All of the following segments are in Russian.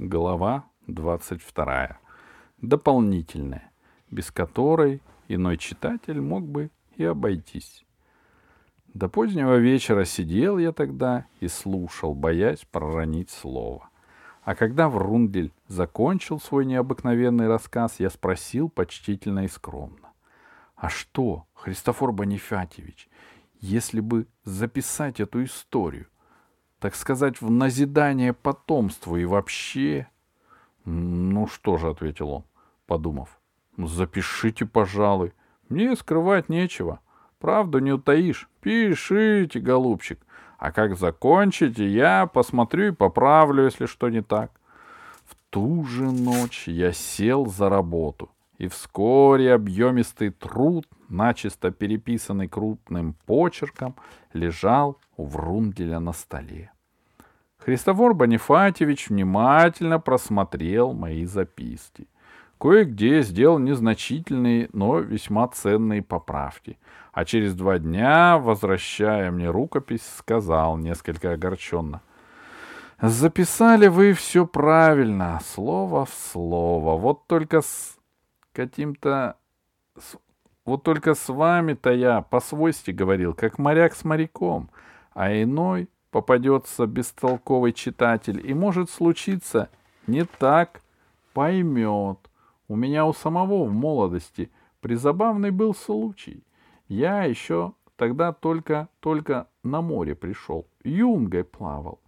Глава 22. Дополнительная, без которой иной читатель мог бы и обойтись. До позднего вечера сидел я тогда и слушал, боясь проронить слово. А когда Врундель закончил свой необыкновенный рассказ, я спросил почтительно и скромно. «А что, Христофор Бонифатьевич, если бы записать эту историю, так сказать, в назидание потомству и вообще... Ну что же, ответил он, подумав. «Ну, запишите, пожалуй. Мне скрывать нечего. Правду не утаишь. Пишите, голубчик. А как закончите, я посмотрю и поправлю, если что не так. В ту же ночь я сел за работу, и вскоре объемистый труд, начисто переписанный крупным почерком, лежал у Врунделя на столе. Христофор Бонифатьевич внимательно просмотрел мои записки. Кое-где сделал незначительные, но весьма ценные поправки. А через два дня, возвращая мне рукопись, сказал несколько огорченно. «Записали вы все правильно, слово в слово. Вот только с каким-то... Вот только с вами-то я по-свойски говорил, как моряк с моряком, а иной попадется бестолковый читатель, и может случиться не так, поймет. У меня у самого в молодости призабавный был случай. Я еще тогда только-только на море пришел, юнгой плавал.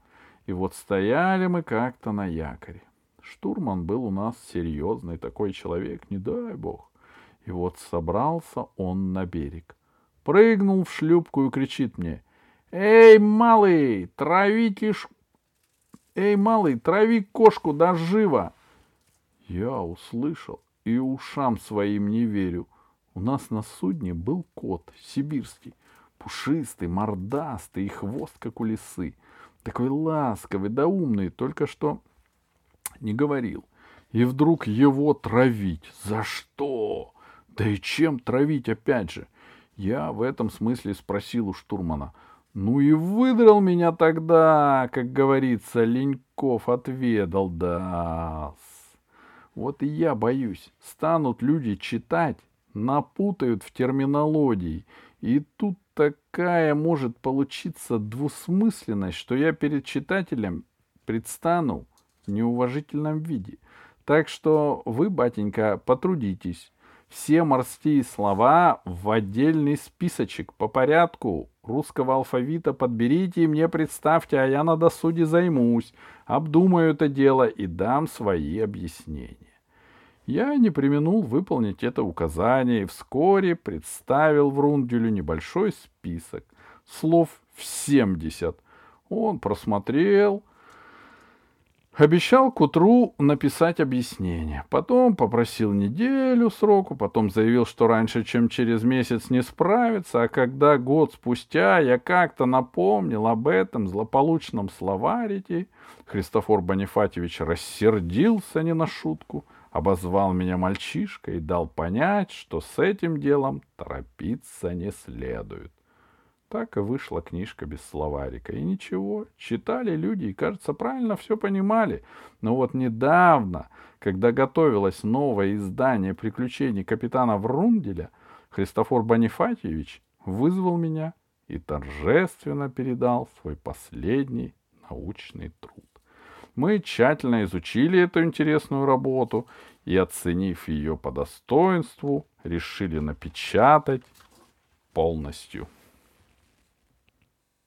И вот стояли мы как-то на якоре. Штурман был у нас серьезный такой человек, не дай бог. И вот собрался он на берег. Прыгнул в шлюпку и кричит мне, Эй, малый, травите ш... Эй, малый, трави кошку да живо. Я услышал и ушам своим не верю. У нас на судне был кот сибирский, пушистый, мордастый и хвост, как у лисы. Такой ласковый да умный, только что не говорил. И вдруг его травить. За что? Да и чем травить опять же? Я в этом смысле спросил у штурмана — ну и выдрал меня тогда, как говорится, Леньков отведал, да. Вот и я боюсь, станут люди читать, напутают в терминологии, и тут такая может получиться двусмысленность, что я перед читателем предстану в неуважительном виде. Так что вы, батенька, потрудитесь. Все морские слова в отдельный списочек по порядку русского алфавита подберите и мне представьте, а я на досуде займусь, обдумаю это дело и дам свои объяснения. Я не применул выполнить это указание и вскоре представил Врунделю небольшой список, слов в семьдесят. Он просмотрел, Обещал к утру написать объяснение. Потом попросил неделю сроку, потом заявил, что раньше, чем через месяц не справится, а когда год спустя я как-то напомнил об этом злополучном словарите, Христофор Бонифатьевич рассердился не на шутку, обозвал меня мальчишкой и дал понять, что с этим делом торопиться не следует. Так и вышла книжка без словарика. И ничего, читали люди и, кажется, правильно все понимали. Но вот недавно, когда готовилось новое издание «Приключений капитана Врунделя», Христофор Бонифатьевич вызвал меня и торжественно передал свой последний научный труд. Мы тщательно изучили эту интересную работу и, оценив ее по достоинству, решили напечатать полностью.